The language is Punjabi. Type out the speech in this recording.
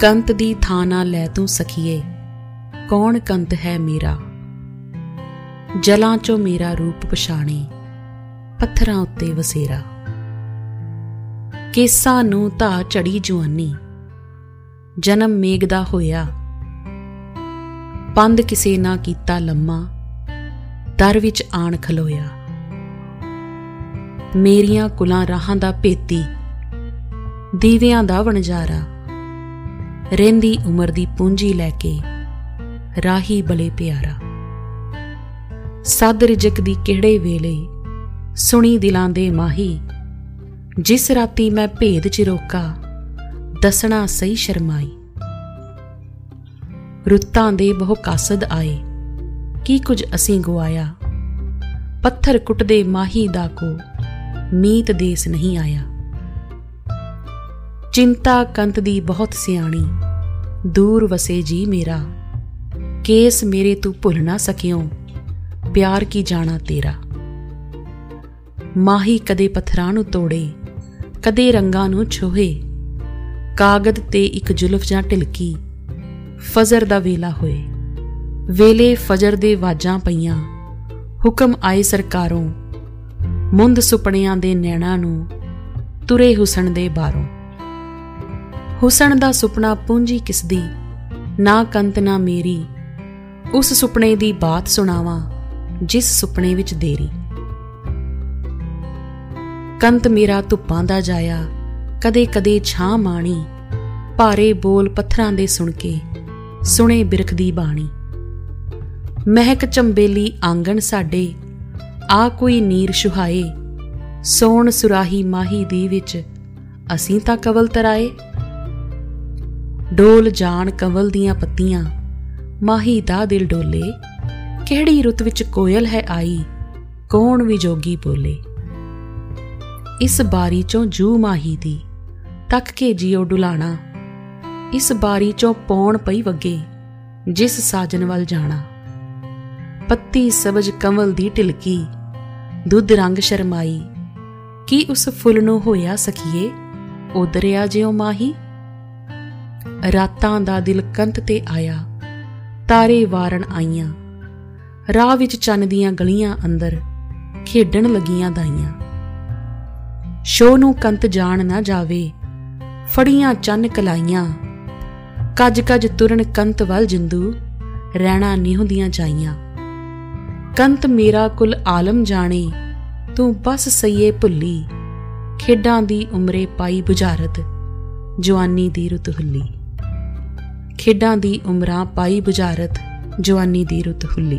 ਕੰਤ ਦੀ ਥਾਂ ਨਾ ਲੈ ਤੂੰ ਸਖੀਏ। ਕੌਣ ਕੰਤ ਹੈ ਮੇਰਾ? ਜਲਾਂ ਚੋਂ ਮੇਰਾ ਰੂਪ ਪਛਾਣੇ, ਪੱਥਰਾਂ ਉੱਤੇ ਵਸੇਰਾ। ਕੇਸਾਂ ਨੂੰ ਧਾ ਚੜੀ ਜਵਾਨੀ ਜਨਮ ਮੇਘ ਦਾ ਹੋਇਆ। ਪੰਦ ਕਿਸੇ ਨਾ ਕੀਤਾ ਲੰਮਾ, ਦਰ ਵਿੱਚ ਆਣ ਖਲੋਇਆ। ਮੇਰੀਆਂ ਕੁਲਾਂ ਰਾਹਾਂ ਦਾ ਭੇਤੀ, ਦੀਵਿਆਂ ਦਾ ਵਣਜਾਰਾ। ਰਹਿੰਦੀ ਉਮਰ ਦੀ ਪੂੰਜੀ ਲੈ ਕੇ, ਰਾਹੀ ਬਲੇ ਪਿਆਰਾ। ਸਦ ਰਿਜਕ ਦੀ ਕਿਹੜੇ ਵੇਲੇ, ਸੁਣੀ ਦਿਲਾਂ ਦੇ ਮਾਹੀ, ਜਿਸ ਰਾਤੀ ਮੈਂ ਭੇਦ ਚਿਰੋਕਾ ਦੱਸਣਾ ਸਹੀ ਸ਼ਰਮਾਈ। ਰੁੱਤਾਂ ਦੇ ਬਹੁ ਕਾਸਦ ਆਏ, ਕੀ ਕੁਝ ਅਸੀਂ ਗਵਾਇਆ? ਪੱਥਰ ਕੁੱਟਦੇ ਮਾਹੀ ਦਾ ਕੋ, ਮੀਤ ਦੇਸ ਨਹੀਂ ਆਇਆ। ਚਿੰਤਾ ਕੰਤ ਦੀ ਬਹੁਤ ਸਿਆਣੀ, ਦੂਰ ਵਸੇ ਜੀ ਮੇਰਾ। ਕੇਸ ਮੇਰੇ ਤੂੰ ਭੁੱਲ ਨਾ ਸਕਿਓ, ਪਿਆਰ ਕੀ ਜਾਣਾ ਤੇਰਾ। ਮਾਹੀ ਕਦੇ ਪੱਥਰਾਂ ਨੂੰ ਤੋੜੇ, ਕਦੇ ਰੰਗਾਂ ਨੂੰ ਛੋਹੇ। ਕਾਗਦ ਤੇ ਇੱਕ ਜੁਲਫ ਜਾਂ ਢਿਲਕੀ, ਫਜ਼ਰ ਦਾ ਵੇਲਾ ਹੋਏ। ਵੇਲੇ ਫਜਰ ਦੇ ਵਾਜਾਂ ਪਈਆਂ, ਹੁਕਮ ਆਏ ਸਰਕਾਰੋਂ। ਮੁੰਦ ਸੁਪਨਿਆਂ ਦੇ ਨੈਣਾ ਨੂੰ, ਤੁਰੇ ਹੁਸਨ ਦੇ ਬਾਰੋਂ ਹੁਸਨ ਦਾ ਸੁਪਨਾ ਪੂੰਜੀ ਕਿਸ ਦੀ ਨਾ ਕੰਤ ਨਾ ਮੇਰੀ, ਉਸ ਸੁਪਨੇ ਦੀ ਬਾਤ ਸੁਣਾਵਾਂ, ਜਿਸ ਸੁਪਨੇ ਵਿੱਚ ਦੇਰੀ। ਕੰਤ ਮੇਰਾ ਧੁੱਪਾਂ ਦਾ ਜਾਇਆ ਕਦੇ ਕਦੇ ਛਾਂ ਮਾਣੀ, ਭਾਰੇ ਬੋਲ ਪੱਥਰਾਂ ਦੇ ਸੁਣ ਕੇ, ਸੁਣੇ ਬਿਰਖ ਦੀ ਬਾਣੀ। ਮਹਿਕ ਚੰਬੇਲੀ ਆਂਗਣ ਸਾਡੇ, ਆ ਕੋਈ ਨੀਰ ਸੁਹਾਏ ਸੋਣ ਸੁਰਾਹੀ ਮਾਹੀ ਦੀ ਵਿੱਚ, ਅਸੀਂ ਤਾਂ ਕਵਲ ਤਰਾਏ। ਡੋਲ ਜਾਣ ਕਵਲ ਦੀਆਂ ਪੱਤੀਆਂ। ਮਾਹੀ ਦਾ ਦਿਲ ਡੋਲੇ, ਕਿਹੜੀ ਰੁੱਤ ਵਿੱਚ ਕੋਇਲ ਹੈ ਆਈ, ਕੌਣ ਵੀ ਜੋਗੀ ਬੋਲੇ। ਇਸ ਬਾਰੀ ਚੋਂ ਜੂ ਮਾਹੀ ਦੀ, ਤੱਕ ਕੇ ਜਿਉ ਡੁਲਾਣਾ। ਇਸ ਬਾਰੀ ਚੋਂ ਪੌਣ ਪਈ ਵਗੇ, ਜਿਸ ਸਾਜਨ ਵੱਲ ਜਾਣਾ। ਪੱਤੀ ਸਬਜ ਕਮਲ ਦੀ ਢਿਲਕੀ, ਦੁੱਧ ਰੰਗ ਸ਼ਰਮਾਈ। ਕੀ ਉਸ ਫੁੱਲ ਨੂੰ ਹੋਇਆ ਸਖੀਏ ਉਦਰਿਆ ਜਿਉ ਮਾਹੀ? ਰਾਤਾਂ ਦਾ ਦਿਲ ਕੰਤ ਤੇ ਆਇਆ। ਤਾਰੇ ਵਾਰਨ ਆਈਆਂ। ਰਾਹ ਵਿੱਚ ਚੰਨ ਦੀਆਂ ਗਲੀਆਂ ਅੰਦਰ ਖੇਡਣ ਲੱਗੀਆਂ ਦਾਈਆਂ। ਸ਼ੋ ਨੂੰ ਕੰਤ ਜਾਣ ਨਾ ਜਾਵੇ, ਫੜੀਆਂ ਚੰਨ ਕਲਾਈਆਂ। ਕੱਜ ਕੱਜ ਤੁਰਨ ਕੰਤ ਵੱਲ ਜਿੰਦੂ, ਰਹਿਣਾ ਨਿਹੁੰਦੀਆਂ ਜਾਈਆਂ। ਕੰਤ ਮੇਰਾ ਕੁਲ ਆਲਮ ਜਾਣੇ, ਤੂੰ ਬਸ ਸਈਏ ਭੁੱਲੀ। ਖੇਡਾਂ ਦੀ ਉਮਰੇ ਪਾਈ ਬੁਝਾਰਤ, ਜਵਾਨੀ ਦੀ ਰੁੱਤ ਹੁੱਲੀ ਖੇਡਾਂ ਦੀ ਉਮਰਾਂ ਪਾਈ ਬੁਝਾਰਤ ਜਵਾਨੀ ਦੀ ਰੁੱਤ ਹੁੱਲੀ